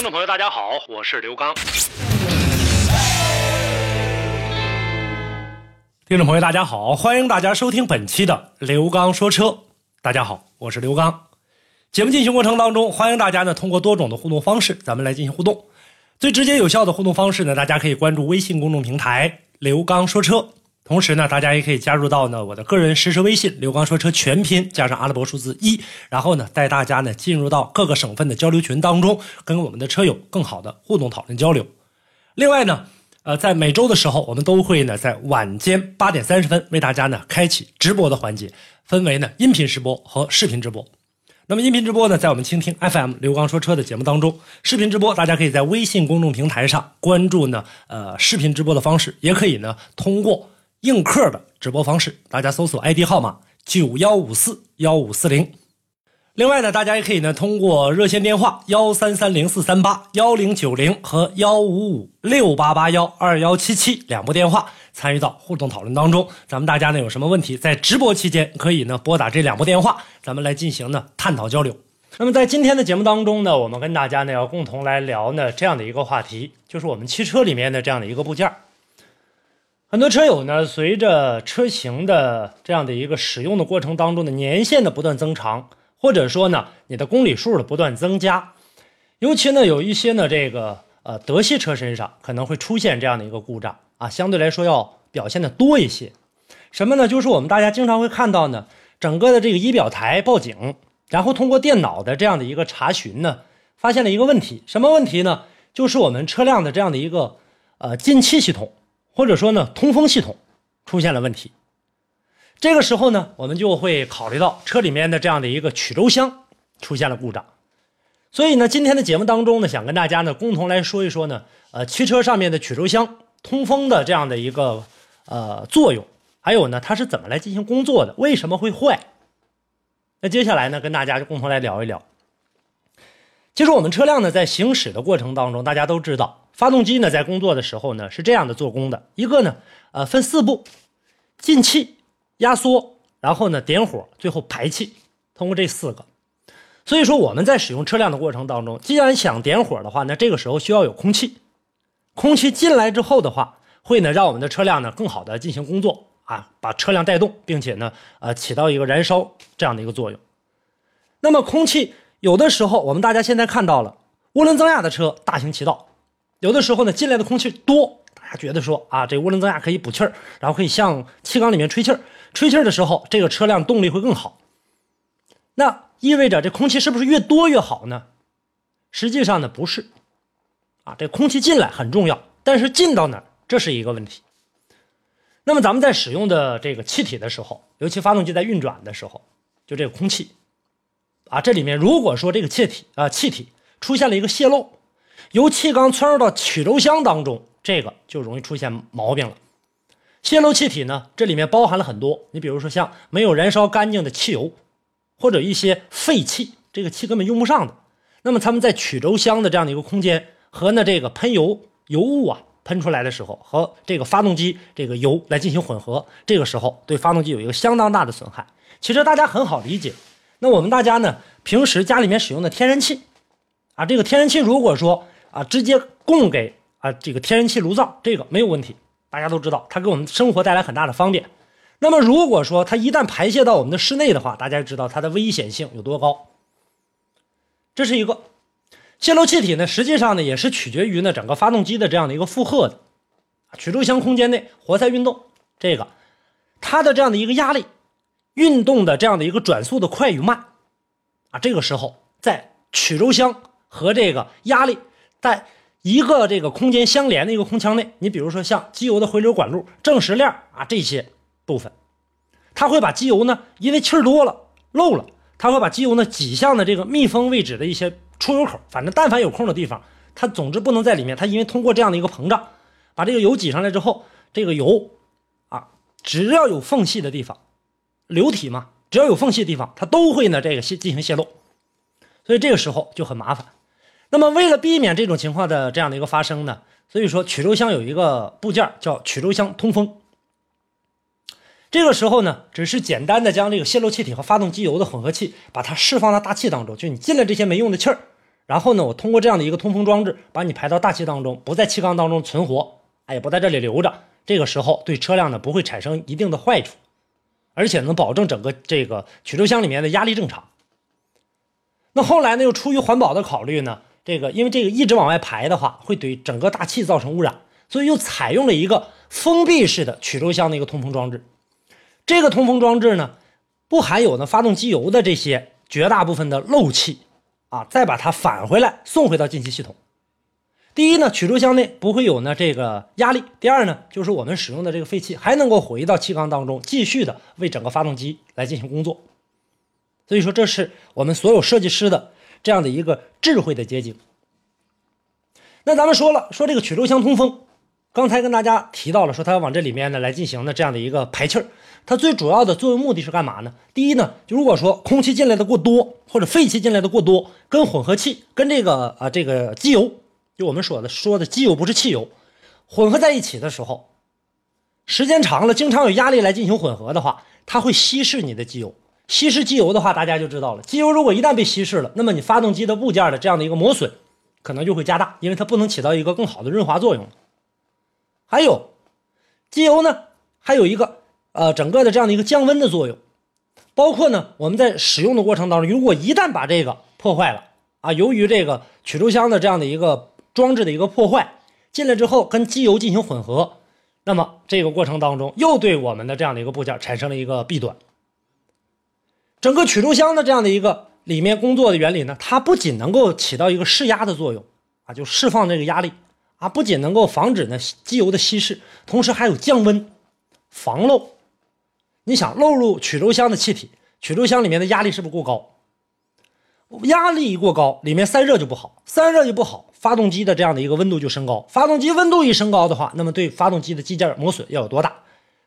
听众朋友，大家好，我是刘刚。听众朋友，大家好，欢迎大家收听本期的刘刚说车。大家好，我是刘刚。节目进行过程当中，欢迎大家呢通过多种的互动方式，咱们来进行互动。最直接有效的互动方式呢，大家可以关注微信公众平台“刘刚说车”，同时呢，大家也可以加入到呢我的个人实时微信“刘刚说车”全拼加上阿拉伯数字一，然后呢带大家呢进入到各个省份的交流群当中，跟我们的车友更好的互动讨论交流。另外呢，呃，在每周的时候，我们都会呢在晚间八点三十分为大家呢开启直播的环节，分为呢音频直播和视频直播。那么音频直播呢，在我们倾听 FM 刘刚说车的节目当中；视频直播，大家可以在微信公众平台上关注呢，呃，视频直播的方式，也可以呢通过映客的直播方式，大家搜索 ID 号码九幺五四幺五四零。另外呢，大家也可以呢通过热线电话幺三三零四三八幺零九零和幺五五六八八幺二幺七七两部电话参与到互动讨论当中。咱们大家呢有什么问题，在直播期间可以呢拨打这两部电话，咱们来进行呢探讨交流。那么在今天的节目当中呢，我们跟大家呢要共同来聊呢这样的一个话题，就是我们汽车里面的这样的一个部件。很多车友呢，随着车型的这样的一个使用的过程当中的年限的不断增长。或者说呢，你的公里数的不断增加，尤其呢有一些呢这个呃德系车身上可能会出现这样的一个故障啊，相对来说要表现的多一些。什么呢？就是我们大家经常会看到呢，整个的这个仪表台报警，然后通过电脑的这样的一个查询呢，发现了一个问题，什么问题呢？就是我们车辆的这样的一个呃进气系统，或者说呢通风系统出现了问题。这个时候呢，我们就会考虑到车里面的这样的一个曲轴箱出现了故障，所以呢，今天的节目当中呢，想跟大家呢共同来说一说呢，呃，汽车上面的曲轴箱通风的这样的一个呃作用，还有呢，它是怎么来进行工作的，为什么会坏？那接下来呢，跟大家就共同来聊一聊。其实我们车辆呢在行驶的过程当中，大家都知道，发动机呢在工作的时候呢是这样的做工的，一个呢，呃，分四步，进气。压缩，然后呢点火，最后排气，通过这四个。所以说我们在使用车辆的过程当中，既然想点火的话，那这个时候需要有空气。空气进来之后的话，会呢让我们的车辆呢更好的进行工作啊，把车辆带动，并且呢呃起到一个燃烧这样的一个作用。那么空气有的时候我们大家现在看到了涡轮增压的车大行其道，有的时候呢进来的空气多，大家觉得说啊这涡轮增压可以补气儿，然后可以向气缸里面吹气儿。吹气儿的时候，这个车辆动力会更好。那意味着这空气是不是越多越好呢？实际上呢，不是。啊，这空气进来很重要，但是进到哪儿，这是一个问题。那么咱们在使用的这个气体的时候，尤其发动机在运转的时候，就这个空气，啊，这里面如果说这个气体啊气体出现了一个泄漏，由气缸窜入到曲轴箱当中，这个就容易出现毛病了。泄漏气体呢？这里面包含了很多，你比如说像没有燃烧干净的汽油，或者一些废气，这个气根本用不上的。那么他们在曲轴箱的这样的一个空间和呢这个喷油油雾啊喷出来的时候，和这个发动机这个油来进行混合，这个时候对发动机有一个相当大的损害。其实大家很好理解。那我们大家呢平时家里面使用的天然气啊，这个天然气如果说啊直接供给啊这个天然气炉灶，这个没有问题。大家都知道，它给我们生活带来很大的方便。那么，如果说它一旦排泄到我们的室内的话，大家知道它的危险性有多高。这是一个泄漏气体呢，实际上呢也是取决于呢整个发动机的这样的一个负荷的。曲轴箱空间内活塞运动，这个它的这样的一个压力，运动的这样的一个转速的快与慢啊，这个时候在曲轴箱和这个压力在。一个这个空间相连的一个空腔内，你比如说像机油的回流管路、正时链啊这些部分，它会把机油呢，因为气儿多了漏了，它会把机油呢挤向的这个密封位置的一些出油口。反正但凡有空的地方，它总之不能在里面。它因为通过这样的一个膨胀，把这个油挤上来之后，这个油啊，只要有缝隙的地方，流体嘛，只要有缝隙的地方，它都会呢这个泄进行泄漏。所以这个时候就很麻烦。那么为了避免这种情况的这样的一个发生呢，所以说曲轴箱有一个部件叫曲轴箱通风。这个时候呢，只是简单的将这个泄漏气体和发动机油的混合气，把它释放到大气当中，就你进了这些没用的气儿，然后呢，我通过这样的一个通风装置，把你排到大气当中，不在气缸当中存活，哎，不在这里留着。这个时候对车辆呢不会产生一定的坏处，而且能保证整个这个曲轴箱里面的压力正常。那后来呢，又出于环保的考虑呢，这个因为这个一直往外排的话，会对整个大气造成污染，所以又采用了一个封闭式的曲轴箱的一个通风装置。这个通风装置呢，不含有呢发动机油的这些绝大部分的漏气啊，再把它返回来送回到进气系统。第一呢，曲轴箱内不会有呢这个压力；第二呢，就是我们使用的这个废气还能够回到气缸当中，继续的为整个发动机来进行工作。所以说，这是我们所有设计师的这样的一个智慧的结晶。那咱们说了，说这个曲轴箱通风。刚才跟大家提到了，说它往这里面呢来进行的这样的一个排气儿，它最主要的作用目的是干嘛呢？第一呢，就如果说空气进来的过多，或者废气进来的过多，跟混合气跟这个啊这个机油，就我们说的说的机油不是汽油，混合在一起的时候，时间长了，经常有压力来进行混合的话，它会稀释你的机油。稀释机油的话，大家就知道了，机油如果一旦被稀释了，那么你发动机的部件的这样的一个磨损，可能就会加大，因为它不能起到一个更好的润滑作用。还有，机油呢，还有一个呃，整个的这样的一个降温的作用，包括呢，我们在使用的过程当中，如果一旦把这个破坏了啊，由于这个曲轴箱的这样的一个装置的一个破坏，进来之后跟机油进行混合，那么这个过程当中又对我们的这样的一个部件产生了一个弊端。整个曲轴箱的这样的一个里面工作的原理呢，它不仅能够起到一个释压的作用啊，就释放这个压力。啊，不仅能够防止呢机油的稀释，同时还有降温、防漏。你想漏入曲轴箱的气体，曲轴箱里面的压力是不是过高？压力一过高，里面散热就不好，散热就不好，发动机的这样的一个温度就升高。发动机温度一升高的话，那么对发动机的机件磨损要有多大？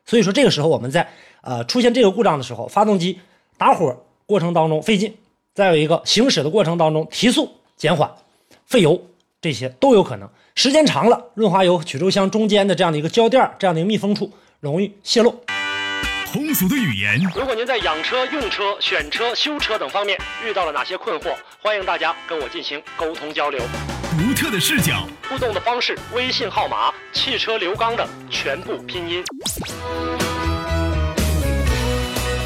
所以说这个时候我们在呃出现这个故障的时候，发动机打火过程当中费劲，再有一个行驶的过程当中提速减缓、费油，这些都有可能。时间长了，润滑油曲轴箱中间的这样的一个胶垫这样的一个密封处容易泄漏。通俗的语言，如果您在养车、用车、选车、修车等方面遇到了哪些困惑，欢迎大家跟我进行沟通交流。独特的视角，互动的方式，微信号码：汽车刘刚的全部拼音。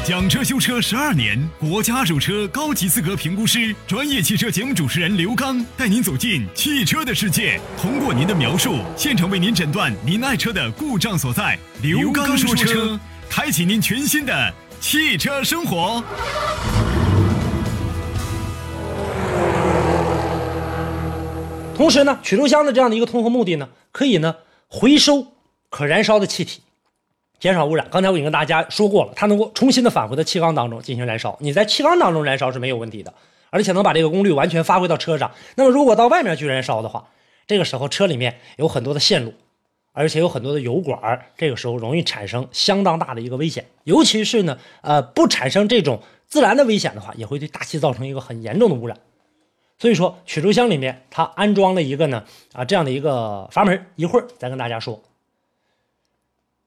讲车修车十二年，国家二手车高级资格评估师，专业汽车节目主持人刘刚带您走进汽车的世界，通过您的描述，现场为您诊断您爱车的故障所在。刘刚说车，开启您全新的汽车生活。同时呢，曲轴箱的这样的一个通风目的呢，可以呢回收可燃烧的气体。减少污染。刚才我已经跟大家说过了，它能够重新的返回到气缸当中进行燃烧。你在气缸当中燃烧是没有问题的，而且能把这个功率完全发挥到车上。那么如果到外面去燃烧的话，这个时候车里面有很多的线路，而且有很多的油管，这个时候容易产生相当大的一个危险。尤其是呢，呃，不产生这种自燃的危险的话，也会对大气造成一个很严重的污染。所以说，曲轴箱里面它安装了一个呢，啊，这样的一个阀门，一会儿再跟大家说。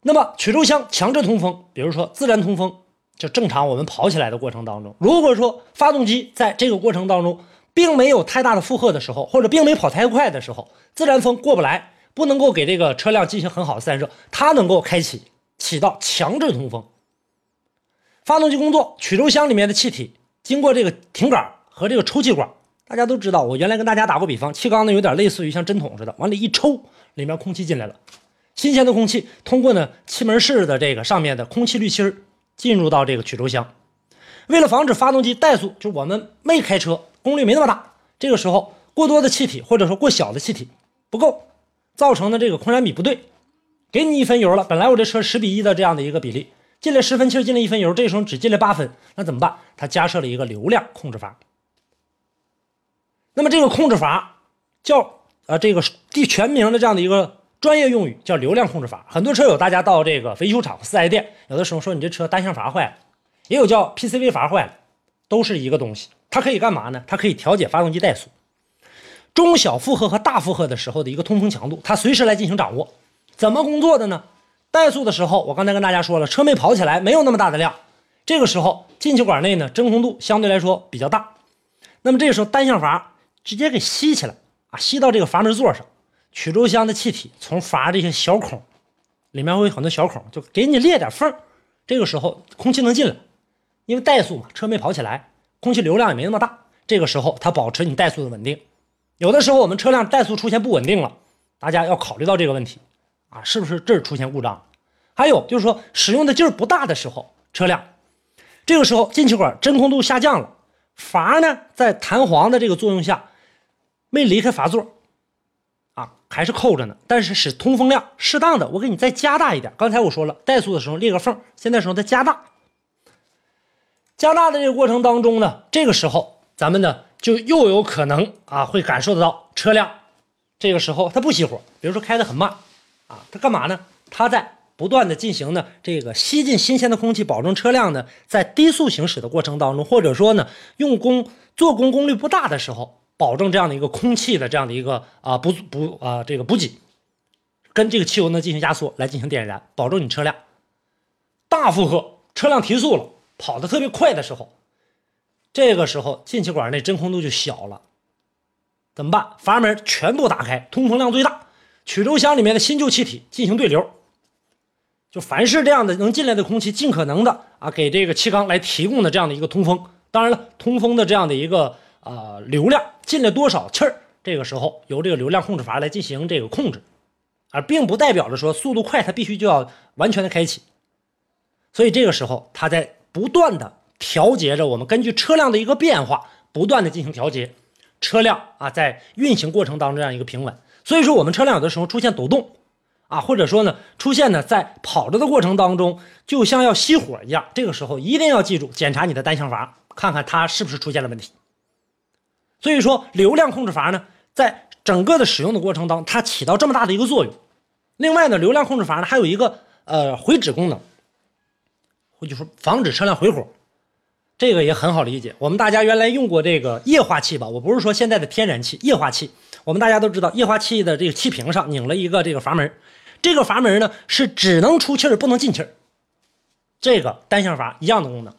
那么曲轴箱强制通风，比如说自然通风，就正常我们跑起来的过程当中，如果说发动机在这个过程当中并没有太大的负荷的时候，或者并没跑太快的时候，自然风过不来，不能够给这个车辆进行很好的散热，它能够开启起到强制通风。发动机工作，曲轴箱里面的气体经过这个挺杆和这个抽气管，大家都知道，我原来跟大家打过比方，气缸呢有点类似于像针筒似的，往里一抽，里面空气进来了。新鲜的空气通过呢气门室的这个上面的空气滤芯进入到这个曲轴箱。为了防止发动机怠速，就是我们没开车，功率没那么大，这个时候过多的气体或者说过小的气体不够，造成的这个空燃比不对。给你一分油了，本来我这车十比一的这样的一个比例，进来十分气进来一分油，这时候只进来八分，那怎么办？它加设了一个流量控制阀。那么这个控制阀叫呃这个地全名的这样的一个专业用语叫流量控制阀。很多车友大家到这个维修厂、四 S 店，有的时候说你这车单向阀坏了，也有叫 PCV 阀坏了，都是一个东西。它可以干嘛呢？它可以调节发动机怠速。中小负荷和大负荷的时候的一个通风强度，它随时来进行掌握。怎么工作的呢？怠速的时候，我刚才跟大家说了，车没跑起来，没有那么大的量，这个时候进气管内呢真空度相对来说比较大，那么这个时候单向阀直接给吸起来啊，吸到这个阀门座上，曲轴箱的气体从阀这些小孔里面会有很多小孔，就给你裂点缝，这个时候空气能进来，因为怠速嘛，车没跑起来，空气流量也没那么大，这个时候它保持你怠速的稳定。有的时候我们车辆怠速出现不稳定了，大家要考虑到这个问题啊，是不是这儿出现故障？还有就是说使用的劲不大的时候，车辆这个时候进气管真空度下降了，阀呢在弹簧的这个作用下没离开阀座，啊还是扣着呢，但是使通风量适当的，我给你再加大一点。刚才我说了怠速的时候裂个缝，现在时候再加大，加大的这个过程当中呢，这个时候咱们呢。就又有可能啊，会感受得到车辆这个时候它不熄火，比如说开得很慢啊，它干嘛呢？它在不断的进行呢这个吸进新鲜的空气，保证车辆呢在低速行驶的过程当中，或者说呢用功做工功率不大的时候，保证这样的一个空气的这样的一个啊补补啊这个补给，跟这个汽油呢进行压缩来进行点燃，保证你车辆大负荷，车辆提速了，跑得特别快的时候。这个时候进气管内真空度就小了，怎么办？阀门全部打开，通风量最大，曲轴箱里面的新旧气体进行对流，就凡是这样的能进来的空气，尽可能的啊给这个气缸来提供的这样的一个通风。当然了，通风的这样的一个啊流量进来多少气儿，这个时候由这个流量控制阀来进行这个控制，而并不代表着说速度快它必须就要完全的开启。所以这个时候它在不断的。调节着我们根据车辆的一个变化，不断的进行调节，车辆啊在运行过程当中这样一个平稳。所以说我们车辆有的时候出现抖动，啊或者说呢出现呢在跑着的过程当中就像要熄火一样，这个时候一定要记住检查你的单向阀，看看它是不是出现了问题。所以说流量控制阀呢，在整个的使用的过程当中，它起到这么大的一个作用。另外呢，流量控制阀呢还有一个呃回止功能，就说防止车辆回火。这个也很好理解，我们大家原来用过这个液化气吧？我不是说现在的天然气，液化气。我们大家都知道，液化气的这个气瓶上拧了一个这个阀门，这个阀门呢是只能出气儿不能进气儿。这个单向阀一样的功能，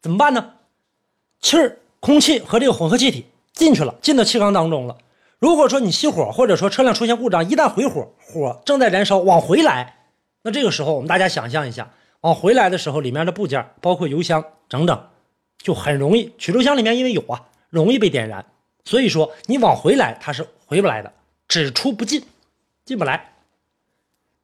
怎么办呢？气儿、空气和这个混合气体进去了，进到气缸当中了。如果说你熄火，或者说车辆出现故障，一旦回火，火正在燃烧往回来，那这个时候我们大家想象一下，往回来的时候，里面的部件包括油箱整整。就很容易，曲轴箱里面因为有啊，容易被点燃，所以说你往回来它是回不来的，只出不进，进不来，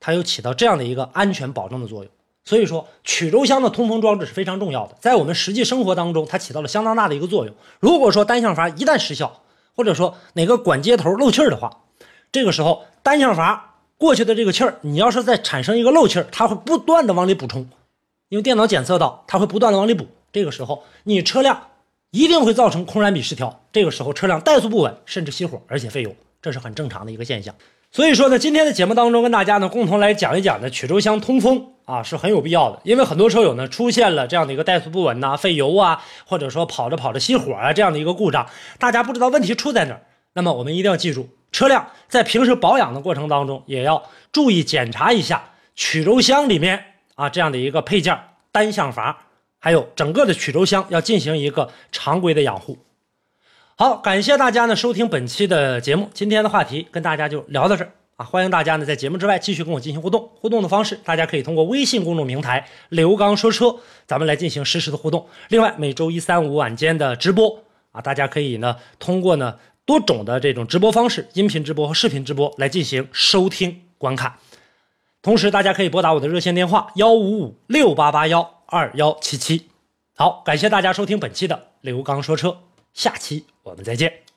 它有起到这样的一个安全保证的作用。所以说曲轴箱的通风装置是非常重要的，在我们实际生活当中，它起到了相当大的一个作用。如果说单向阀一旦失效，或者说哪个管接头漏气儿的话，这个时候单向阀过去的这个气儿，你要是再产生一个漏气儿，它会不断的往里补充，因为电脑检测到它会不断的往里补。这个时候，你车辆一定会造成空燃比失调。这个时候，车辆怠速不稳，甚至熄火，而且费油，这是很正常的一个现象。所以说呢，今天的节目当中，跟大家呢共同来讲一讲呢，曲轴箱通风啊是很有必要的。因为很多车友呢出现了这样的一个怠速不稳呐、费油啊，或者说跑着跑着熄火啊这样的一个故障，大家不知道问题出在哪儿。那么我们一定要记住，车辆在平时保养的过程当中，也要注意检查一下曲轴箱里面啊这样的一个配件单向阀。还有整个的曲轴箱要进行一个常规的养护。好，感谢大家呢收听本期的节目，今天的话题跟大家就聊到这儿欢迎大家呢在节目之外继续跟我进行互动，互动的方式大家可以通过微信公众平台“刘刚说车”咱们来进行实时的互动。另外，每周一、三、五晚间的直播啊，大家可以呢通过呢多种的这种直播方式，音频直播和视频直播来进行收听观看。同时，大家可以拨打我的热线电话幺五五六八八幺。二幺七七，好，感谢大家收听本期的刘刚说车，下期我们再见。